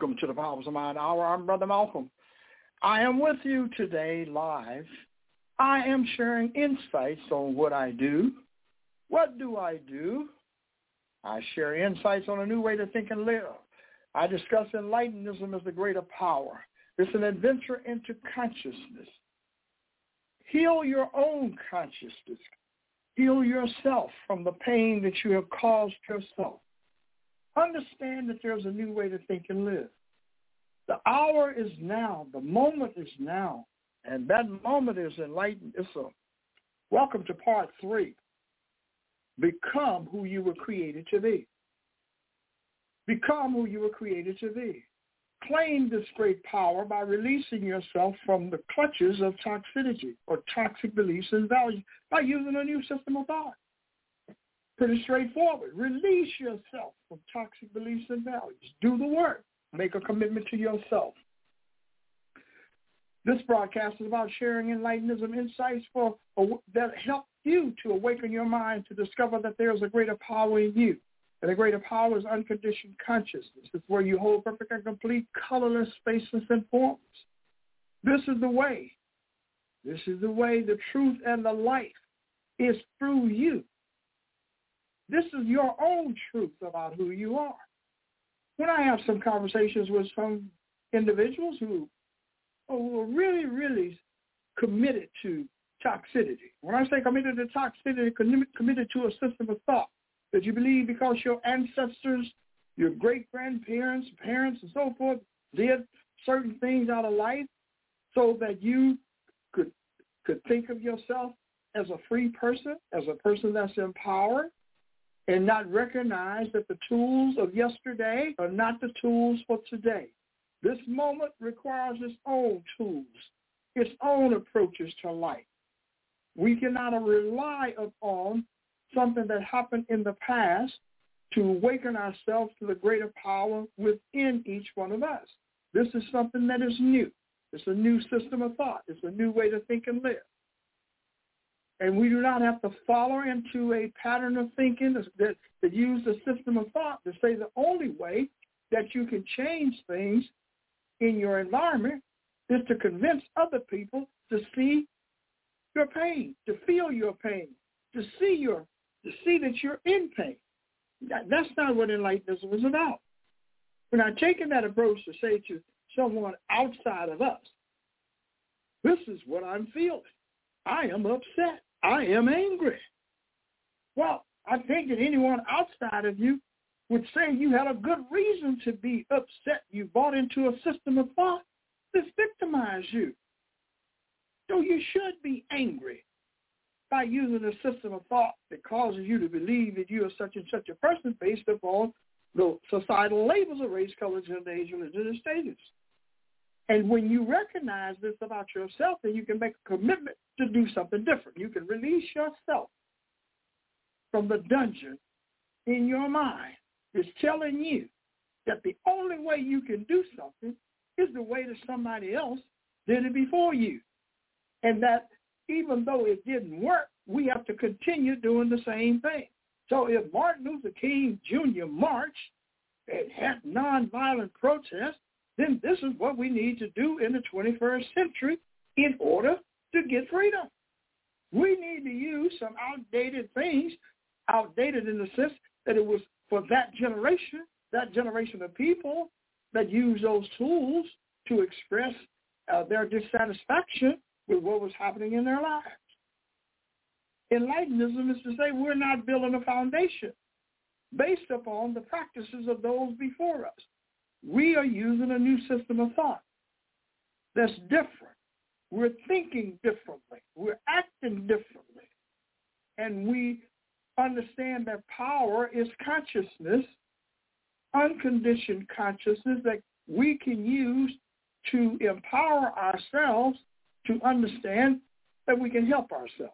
Welcome to the Powers of Mind Hour. I'm Brother Malcolm. I am with you today live. I am sharing insights on what I do. What do I do? I share insights on a new way to think and live. I discuss enlightenism as the greater power. It's an adventure into consciousness. Heal your own consciousness. Heal yourself from the pain that you have caused yourself. Understand that there's a new way to think and live. The hour is now. The moment is now. And that moment is enlightened. It's a welcome to part three. Become who you were created to be. Become who you were created to be. Claim this great power by releasing yourself from the clutches of toxicity or toxic beliefs and values by using a new system of thought. Pretty straightforward. Release yourself from toxic beliefs and values. Do the work. Make a commitment to yourself. This broadcast is about sharing enlightenism insights for uh, that help you to awaken your mind to discover that there is a greater power in you. And the greater power is unconditioned consciousness. It's where you hold perfect and complete colorless, spaceless, and formless. This is the way. This is the way, the truth, and the life is through you. This is your own truth about who you are. When I have some conversations with some individuals who, who are really, really committed to toxicity. When I say committed to toxicity, committed to a system of thought that you believe because your ancestors, your great-grandparents, parents, and so forth did certain things out of life so that you could could think of yourself as a free person, as a person that's empowered, and not recognize that the tools of yesterday are not the tools for today. This moment requires its own tools, its own approaches to life. We cannot rely upon something that happened in the past to awaken ourselves to the greater power within each one of us. This is something that is new. It's a new system of thought. It's a new way to think and live. And we do not have to follow into a pattern of thinking that, that use the system of thought to say the only way that you can change things in your environment is to convince other people to see your pain, to feel your pain, to see your to see that you're in pain. That, that's not what enlightenism is about. We're not taking that approach to say to someone outside of us, this is what I'm feeling. I am upset. I am angry. Well, I think that anyone outside of you would say you had a good reason to be upset. You bought into a system of thought that victimized you. So you should be angry. by using a system of thought that causes you to believe that you are such and such a person based upon the societal labels of race, color, gender, age, religion, and status. And when you recognize this about yourself, then you can make a commitment to do something different. You can release yourself from the dungeon in your mind that's telling you that the only way you can do something is the way that somebody else did it before you. And that even though it didn't work, we have to continue doing the same thing. So if Martin Luther King Jr. marched and had nonviolent protests, then this is what we need to do in the 21st century in order to get freedom. We need to use some outdated things, outdated in the sense that it was for that generation, that generation of people that used those tools to express uh, their dissatisfaction with what was happening in their lives. Enlightenism is to say we're not building a foundation based upon the practices of those before us. We are using a new system of thought that's different. We're thinking differently. We're acting differently. And we understand that power is consciousness, unconditioned consciousness that we can use to empower ourselves to understand that we can help ourselves.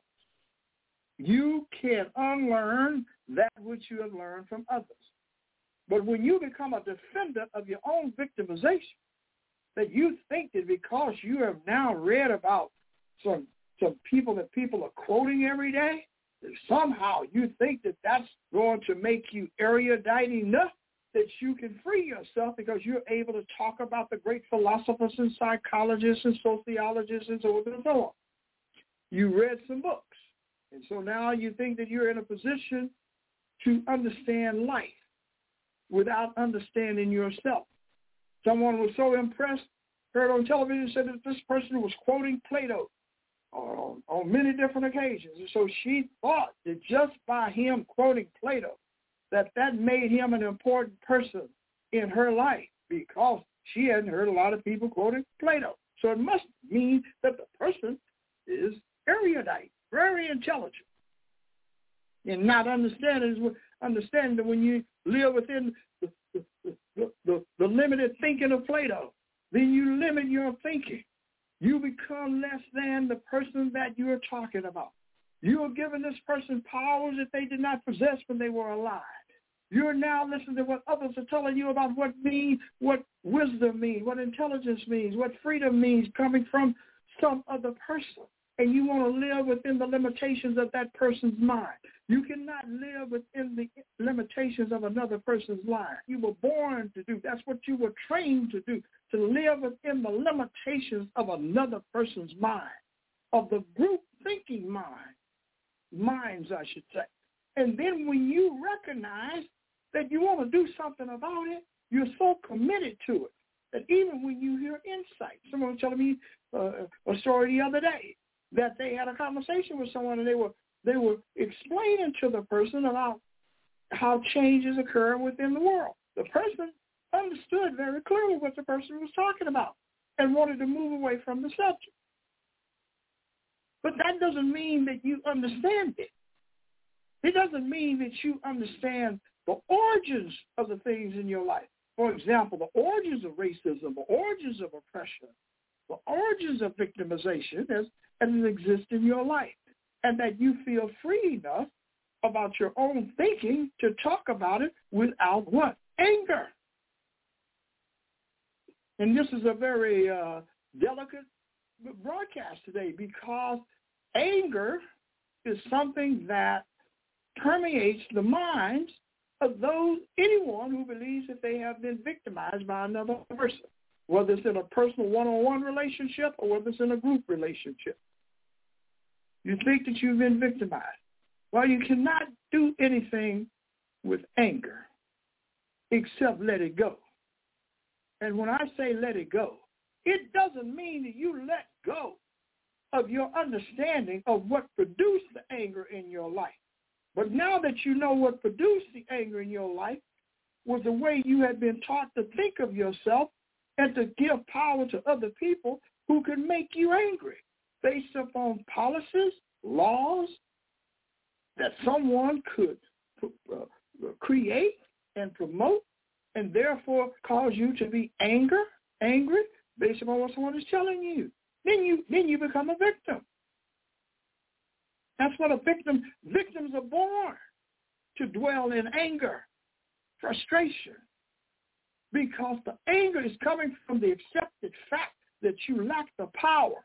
You can unlearn that which you have learned from others. But when you become a defender of your own victimization, that you think that because you have now read about some some people that people are quoting every day, that somehow you think that that's going to make you erudite enough that you can free yourself because you're able to talk about the great philosophers and psychologists and sociologists and so on and so on. You read some books. And so now you think that you're in a position to understand life without understanding yourself. Someone was so impressed, heard on television, said that this person was quoting Plato on, on many different occasions. And so she thought that just by him quoting Plato, that that made him an important person in her life because she hadn't heard a lot of people quoting Plato. So it must mean that the person is erudite, very intelligent. And not understanding understanding that when you live within the, the, the, the, limited thinking of Plato, then you limit your thinking. You become less than the person that you're talking about. You are giving this person powers that they did not possess when they were alive. You're now listening to what others are telling you about what mean, what wisdom means, what intelligence means, what freedom means coming from some other person and you want to live within the limitations of that person's mind. You cannot live within the limitations of another person's life. You were born to do. That's what you were trained to do, to live within the limitations of another person's mind, of the group thinking mind, minds, I should say. And then when you recognize that you want to do something about it, you're so committed to it that even when you hear insight, someone was telling me uh, a story the other day that they had a conversation with someone and they were they were explaining to the person about how changes occur within the world. The person understood very clearly what the person was talking about and wanted to move away from the subject. But that doesn't mean that you understand it. It doesn't mean that you understand the origins of the things in your life. For example, the origins of racism, the origins of oppression, the origins of victimization as, as it exists in your life. And that you feel free enough about your own thinking to talk about it without what? Anger. And this is a very uh, delicate broadcast today because anger is something that permeates the minds of those anyone who believes that they have been victimized by another person whether it's in a personal one-on-one relationship or whether it's in a group relationship. You think that you've been victimized. Well, you cannot do anything with anger except let it go. And when I say let it go, it doesn't mean that you let go of your understanding of what produced the anger in your life. But now that you know what produced the anger in your life was the way you had been taught to think of yourself and to give power to other people who can make you angry based upon policies, laws, that someone could uh, create and promote and therefore cause you to be anger, angry based upon what someone is telling you. Then you then you become a victim. That's what a victim victims are born to dwell in anger, frustration. Because the anger is coming from the accepted fact that you lack the power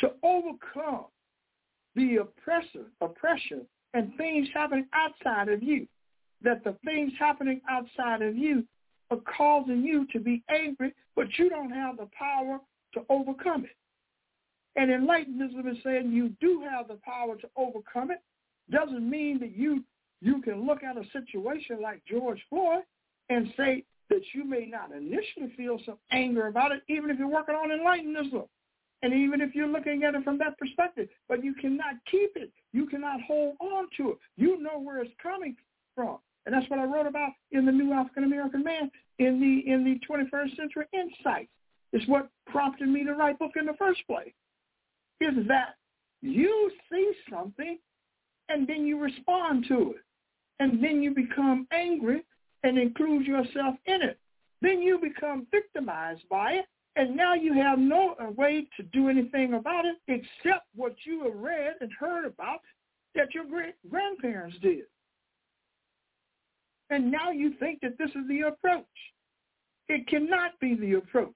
to overcome the oppressor, oppression and things happening outside of you that the things happening outside of you are causing you to be angry, but you don't have the power to overcome it. And enlightenism is saying you do have the power to overcome it. Doesn't mean that you you can look at a situation like George Floyd and say that you may not initially feel some anger about it, even if you're working on enlightenism. And even if you're looking at it from that perspective, but you cannot keep it. You cannot hold on to it. You know where it's coming from. And that's what I wrote about in the New African American Man in the in the 21st Century Insight. It's what prompted me to write book in the first place. Is that you see something and then you respond to it. And then you become angry and include yourself in it. Then you become victimized by it. And now you have no way to do anything about it except what you have read and heard about that your great grandparents did. And now you think that this is the approach. It cannot be the approach.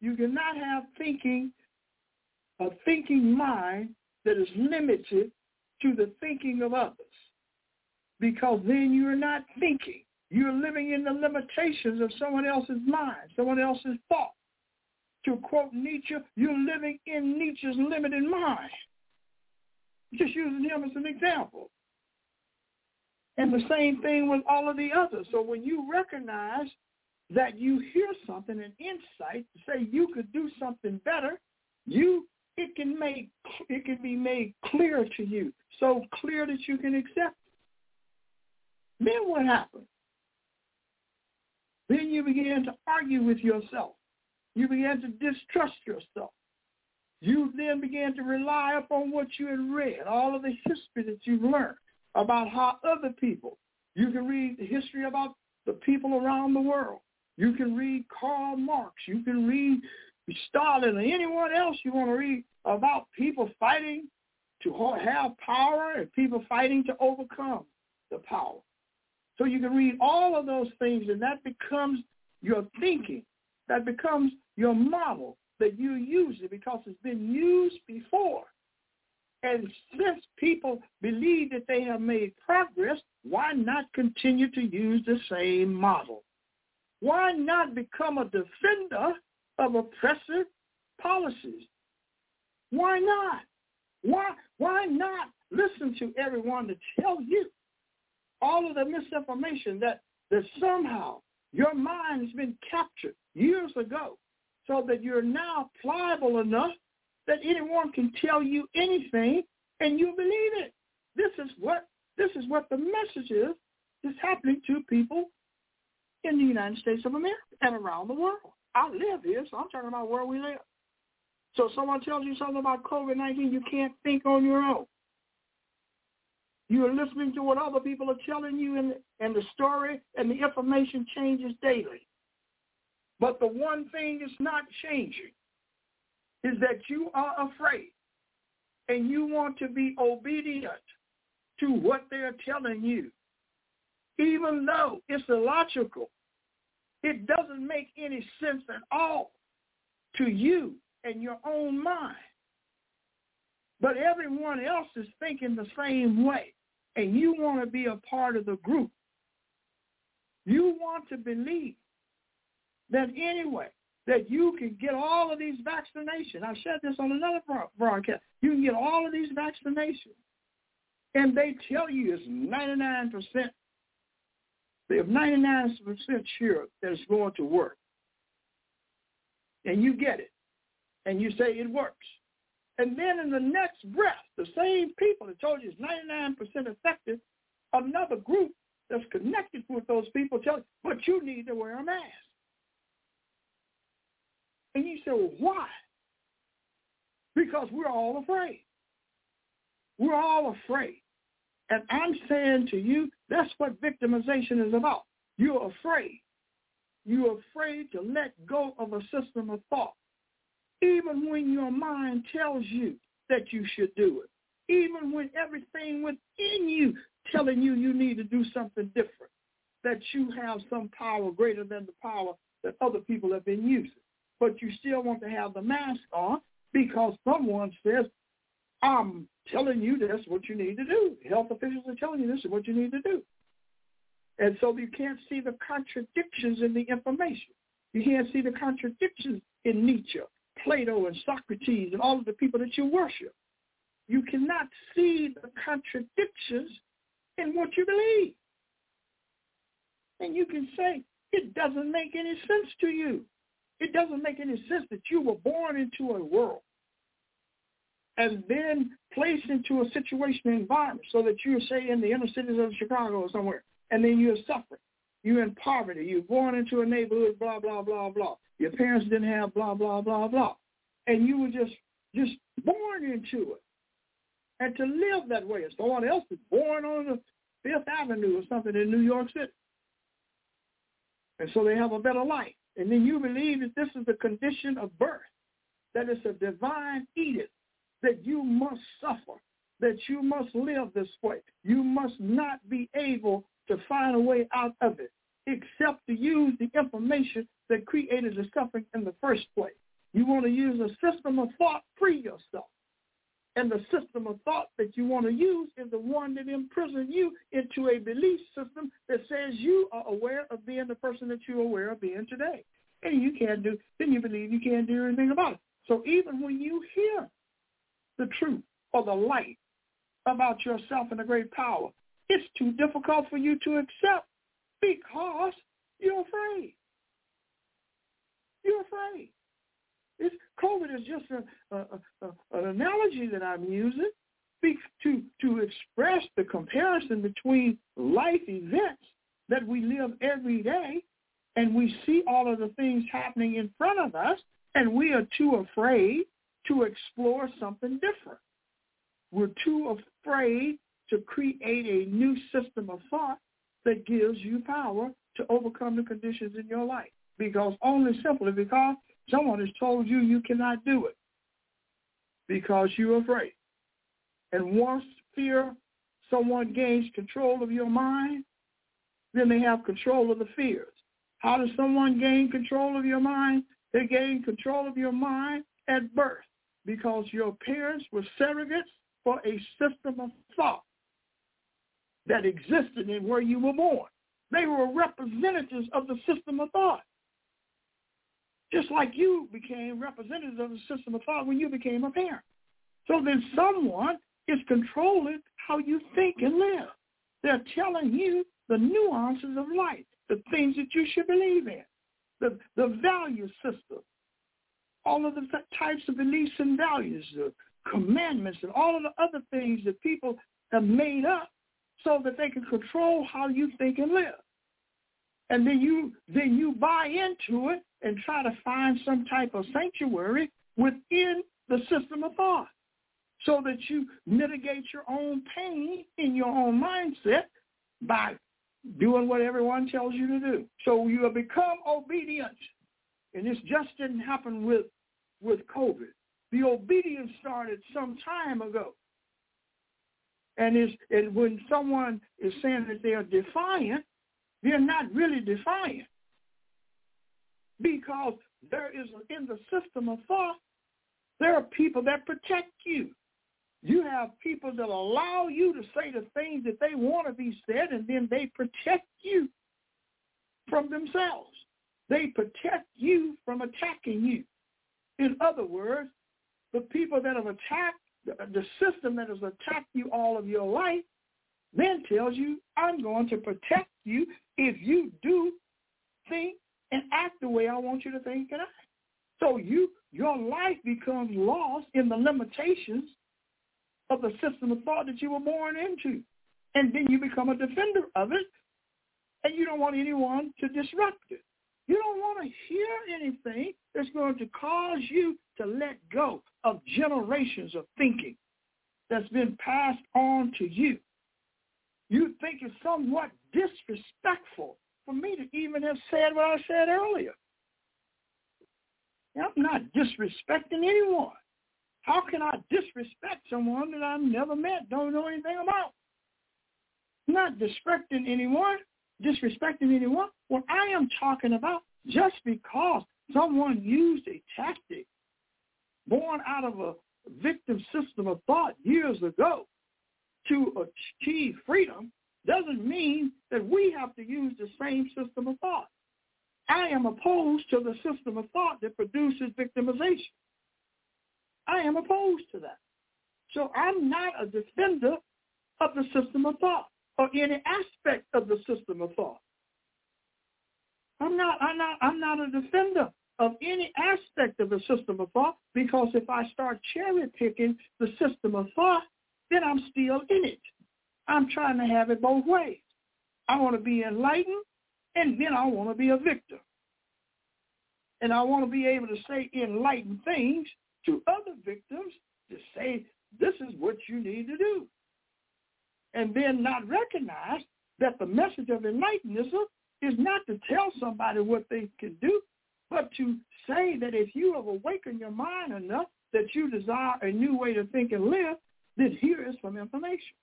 You cannot have thinking, a thinking mind that is limited to the thinking of others. Because then you're not thinking. You're living in the limitations of someone else's mind, someone else's thought. To quote Nietzsche, you're living in Nietzsche's limited mind. Just using him as an example. And the same thing with all of the others. So when you recognize that you hear something, an insight, say you could do something better, you it can make it can be made clear to you, so clear that you can accept it. Then what happens? Then you begin to argue with yourself. You begin to distrust yourself. You then begin to rely upon what you had read, all of the history that you've learned about how other people, you can read the history about the people around the world. You can read Karl Marx. You can read Stalin or anyone else you want to read about people fighting to have power and people fighting to overcome the power. So you can read all of those things and that becomes your thinking. That becomes your model that you use it because it's been used before. And since people believe that they have made progress, why not continue to use the same model? Why not become a defender of oppressive policies? Why not? Why, why not listen to everyone to tell you all of the misinformation that, that somehow your mind has been captured years ago so that you're now pliable enough that anyone can tell you anything and you believe it. This is what this is what the message is is happening to people in the United States of America and around the world. I live here, so I'm talking about where we live. So someone tells you something about COVID-19, you can't think on your own. You are listening to what other people are telling you, and, and the story and the information changes daily. But the one thing is not changing is that you are afraid and you want to be obedient to what they're telling you. Even though it's illogical, it doesn't make any sense at all to you and your own mind. But everyone else is thinking the same way, and you want to be a part of the group. You want to believe that anyway, that you can get all of these vaccinations. I said this on another broadcast. You can get all of these vaccinations. And they tell you it's 99%. They have 99% sure that it's going to work. And you get it. And you say it works. And then in the next breath, the same people that told you it's 99% effective, another group that's connected with those people tell you, but you need to wear a mask. And you say, well, why? Because we're all afraid. We're all afraid. And I'm saying to you, that's what victimization is about. You're afraid. You're afraid to let go of a system of thought. Even when your mind tells you that you should do it. Even when everything within you telling you you need to do something different. That you have some power greater than the power that other people have been using. But you still want to have the mask on because someone says, I'm telling you that's what you need to do. Health officials are telling you this is what you need to do. And so you can't see the contradictions in the information. You can't see the contradictions in Nietzsche, Plato, and Socrates, and all of the people that you worship. You cannot see the contradictions in what you believe. And you can say, it doesn't make any sense to you. It doesn't make any sense that you were born into a world and then placed into a situation environment so that you're, say, in the inner cities of Chicago or somewhere, and then you're suffering. You're in poverty. You're born into a neighborhood, blah, blah, blah, blah. Your parents didn't have blah, blah, blah, blah. And you were just just born into it. And to live that way. If someone else is born on the Fifth Avenue or something in New York City. And so they have a better life. And then you believe that this is the condition of birth, that it's a divine edict that you must suffer, that you must live this way. You must not be able to find a way out of it except to use the information that created the suffering in the first place. You want to use a system of thought, free yourself. And the system of thought that you want to use is the one that imprisons you into a belief system that says you are aware of being the person that you're aware of being today. And you can't do, then you believe you can't do anything about it. So even when you hear the truth or the light about yourself and the great power, it's too difficult for you to accept because you're afraid. You're afraid. It's, COVID is just a, a, a, an analogy that I'm using to, to express the comparison between life events that we live every day and we see all of the things happening in front of us and we are too afraid to explore something different. We're too afraid to create a new system of thought that gives you power to overcome the conditions in your life. Because only simply because someone has told you you cannot do it because you're afraid. And once fear, someone gains control of your mind, then they have control of the fears. How does someone gain control of your mind? They gain control of your mind at birth because your parents were surrogates for a system of thought that existed in where you were born. They were representatives of the system of thought. Just like you became representatives of the system of thought when you became a parent. So then someone is controlling how you think and live. They're telling you the nuances of life, the things that you should believe in, the, the value system, all of the types of beliefs and values, the commandments, and all of the other things that people have made up so that they can control how you think and live. And then you then you buy into it and try to find some type of sanctuary within the system of thought so that you mitigate your own pain in your own mindset by doing what everyone tells you to do. So you have become obedient. And this just didn't happen with, with COVID. The obedience started some time ago. And, is, and when someone is saying that they are defiant, they're not really defiant. Because there is, in the system of thought, there are people that protect you. You have people that allow you to say the things that they want to be said, and then they protect you from themselves. They protect you from attacking you. In other words, the people that have attacked, the system that has attacked you all of your life, then tells you, I'm going to protect you if you do think and act the way I want you to think and act. So you, your life becomes lost in the limitations of the system of thought that you were born into. And then you become a defender of it, and you don't want anyone to disrupt it. You don't want to hear anything that's going to cause you to let go of generations of thinking that's been passed on to you. You think it's somewhat disrespectful for me to even have said what I said earlier. I'm not disrespecting anyone. How can I disrespect someone that I've never met, don't know anything about? I'm not disrespecting anyone, disrespecting anyone. What I am talking about, just because someone used a tactic born out of a victim system of thought years ago to achieve freedom doesn't mean that we have to use the same system of thought. I am opposed to the system of thought that produces victimization. I am opposed to that. So I'm not a defender of the system of thought or any aspect of the system of thought. I'm not, I'm not, I'm not a defender of any aspect of the system of thought because if I start cherry picking the system of thought, then I'm still in it. I'm trying to have it both ways. I want to be enlightened and then I want to be a victim. And I want to be able to say enlightened things to other victims to say, this is what you need to do. And then not recognize that the message of enlightenment is not to tell somebody what they can do, but to say that if you have awakened your mind enough that you desire a new way to think and live, then here is some information.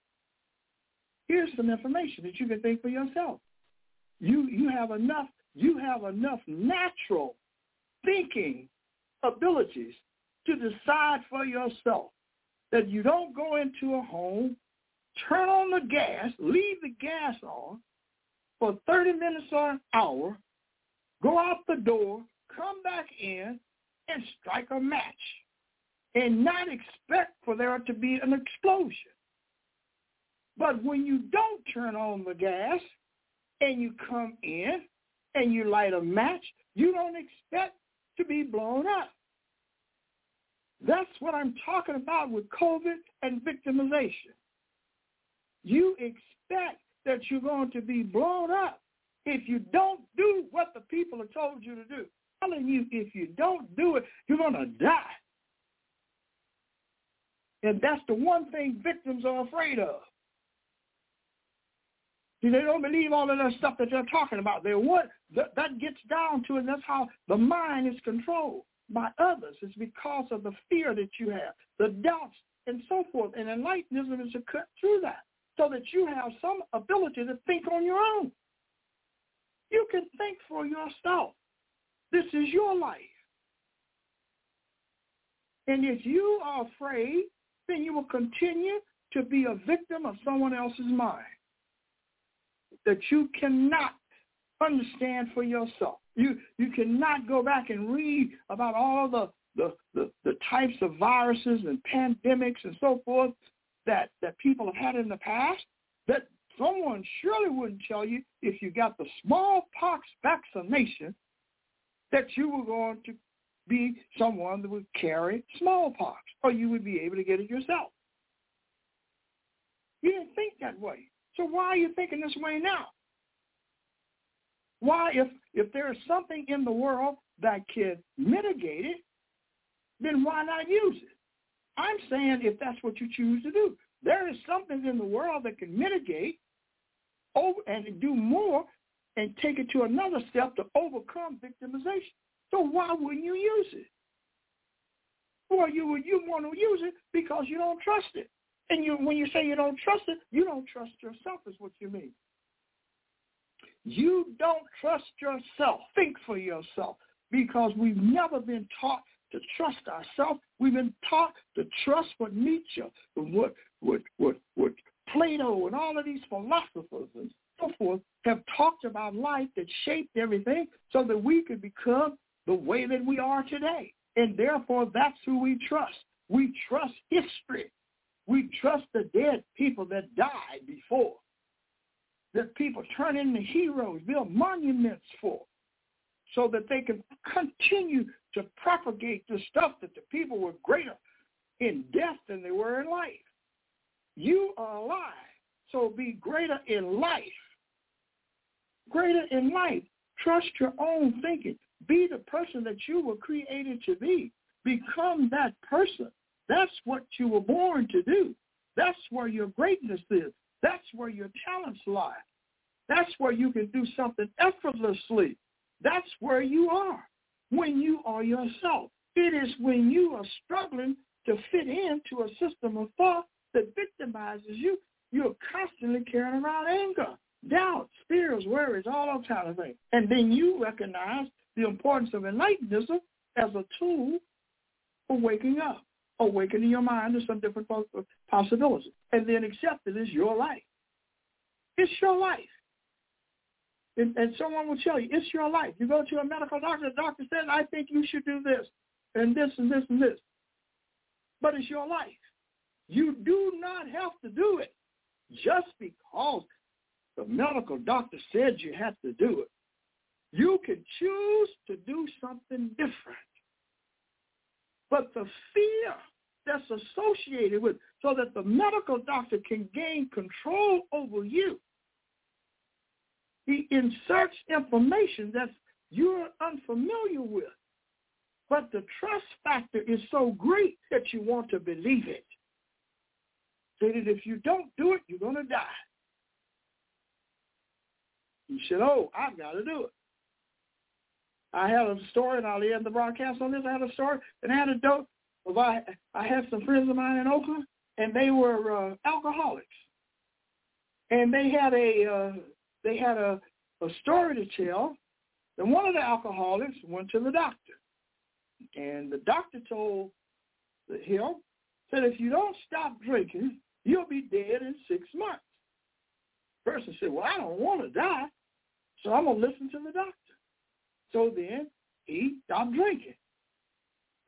Here's some information that you can think for yourself. You you have enough you have enough natural thinking abilities to decide for yourself that you don't go into a home, turn on the gas, leave the gas on for 30 minutes or an hour, go out the door, come back in, and strike a match and not expect for there to be an explosion. But when you don't turn on the gas and you come in and you light a match, you don't expect to be blown up. That's what I'm talking about with COVID and victimization. You expect that you're going to be blown up if you don't do what the people have told you to do. I'm telling you, if you don't do it, you're going to die. And that's the one thing victims are afraid of. See, they don't believe all of that stuff that they're talking about. They what that, that gets down to it. That's how the mind is controlled by others. It's because of the fear that you have, the doubts, and so forth. And enlightenism is to cut through that so that you have some ability to think on your own. You can think for yourself. This is your life. And if you are afraid, then you will continue to be a victim of someone else's mind that you cannot understand for yourself. You you cannot go back and read about all the the, the, the types of viruses and pandemics and so forth that, that people have had in the past that someone surely wouldn't tell you if you got the smallpox vaccination that you were going to be someone that would carry smallpox or you would be able to get it yourself. You didn't think that way. So why are you thinking this way now? Why, if, if there is something in the world that can mitigate it, then why not use it? I'm saying if that's what you choose to do. There is something in the world that can mitigate over and do more and take it to another step to overcome victimization. So why wouldn't you use it? Well, you you want to use it because you don't trust it. And you, when you say you don't trust it, you don't trust yourself is what you mean. You don't trust yourself. Think for yourself because we've never been taught to trust ourselves. We've been taught to trust what Nietzsche, what, what, what, what Plato and all of these philosophers and so forth have talked about life that shaped everything so that we could become the way that we are today. And therefore, that's who we trust. We trust history. We trust the dead people that died before, that people turn into heroes, build monuments for, so that they can continue to propagate the stuff that the people were greater in death than they were in life. You are alive, so be greater in life. Greater in life. Trust your own thinking. Be the person that you were created to be. Become that person. That's what you were born to do. That's where your greatness is. That's where your talents lie. That's where you can do something effortlessly. That's where you are when you are yourself. It is when you are struggling to fit into a system of thought that victimizes you. You're constantly carrying around anger, doubts, fears, worries, all those kind of things. And then you recognize the importance of enlightenism as a tool for waking up, awakening your mind to some different possibilities, and then accept it as your life. It's your life. And, and someone will tell you, it's your life. You go to a medical doctor, the doctor says, I think you should do this and this and this and this. But it's your life. You do not have to do it just because the medical doctor said you had to do it. You can choose to do something different. But the fear that's associated with so that the medical doctor can gain control over you. He inserts information that you're unfamiliar with. But the trust factor is so great that you want to believe it. So that if you don't do it, you're going to die. You said, oh, I've got to do it. I had a story, and I'll end the broadcast on this. I had a story, an anecdote of I, I had some friends of mine in Oakland, and they were uh, alcoholics. And they had a uh, they had a, a story to tell. And one of the alcoholics went to the doctor. And the doctor told him, said, if you don't stop drinking, you'll be dead in six months. Person said, well, I don't want to die, so I'm to listen to the doctor. So then he stopped drinking.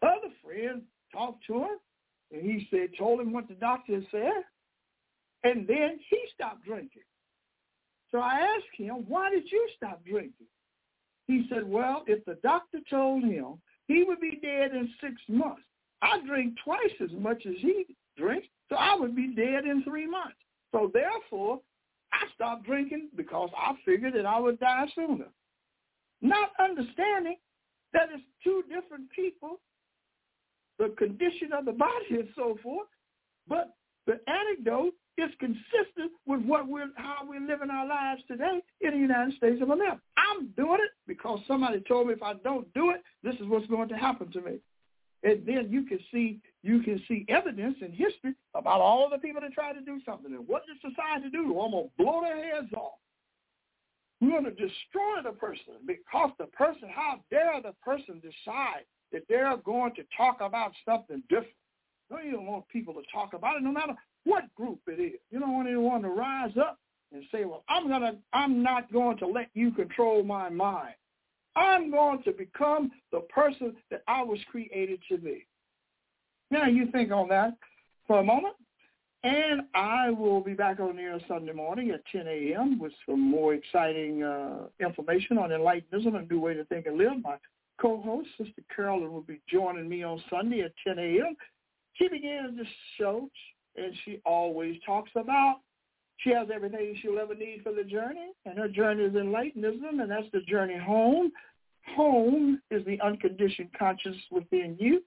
Other friend talked to him, and he said, told him what the doctor said, and then he stopped drinking. So I asked him, why did you stop drinking? He said, well, if the doctor told him he would be dead in six months, I drink twice as much as he drinks, so I would be dead in three months. So therefore, I stopped drinking because I figured that I would die sooner. Not understanding that it's two different people, the condition of the body and so forth, but the anecdote is consistent with what we're how we're living our lives today in the United States of America. I'm doing it because somebody told me if I don't do it, this is what's going to happen to me. And then you can see you can see evidence in history about all the people that try to do something. And what does society do? I'm blow their heads off. Going to destroy the person because the person, how dare the person decide that they're going to talk about something different. No, you don't want people to talk about it no matter what group it is. You don't want anyone to rise up and say, well, I'm gonna, I'm not going to let you control my mind. I'm going to become the person that I was created to be. Now you think on that for a moment, and I will be back on here Sunday morning at 10 a.m. with some more exciting uh, information on Enlightenism and New Way to Think and Live. My co-host, Sister Carolyn, will be joining me on Sunday at 10 a.m. She begins this show and she always talks about she has everything she'll ever need for the journey, and her journey is enlightenism, and that's the journey home. Home is the unconditioned conscious within you.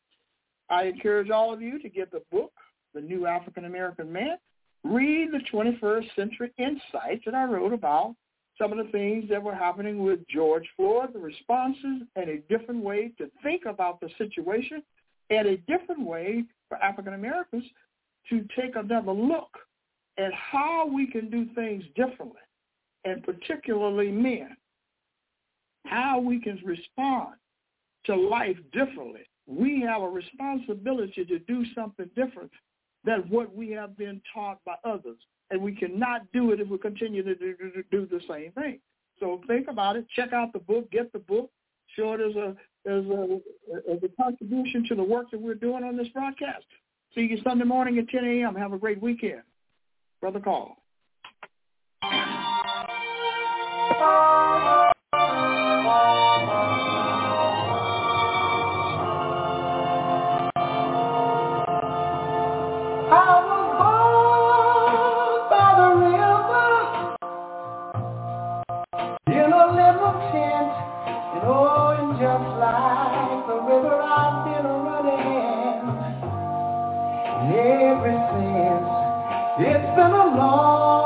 I encourage all of you to get the book, The New African American Man. Read the 21st Century Insights that I wrote about some of the things that were happening with George Floyd, the responses, and a different way to think about the situation, and a different way for African Americans to take another look at how we can do things differently, and particularly men, how we can respond to life differently. We have a responsibility to do something different than what we have been taught by others. And we cannot do it if we continue to do, do, do the same thing. So think about it. Check out the book. Get the book. Show it as a, as a, as a contribution to the work that we're doing on this broadcast. See you Sunday morning at 10 a.m. Have a great weekend. Brother Call. It's been a long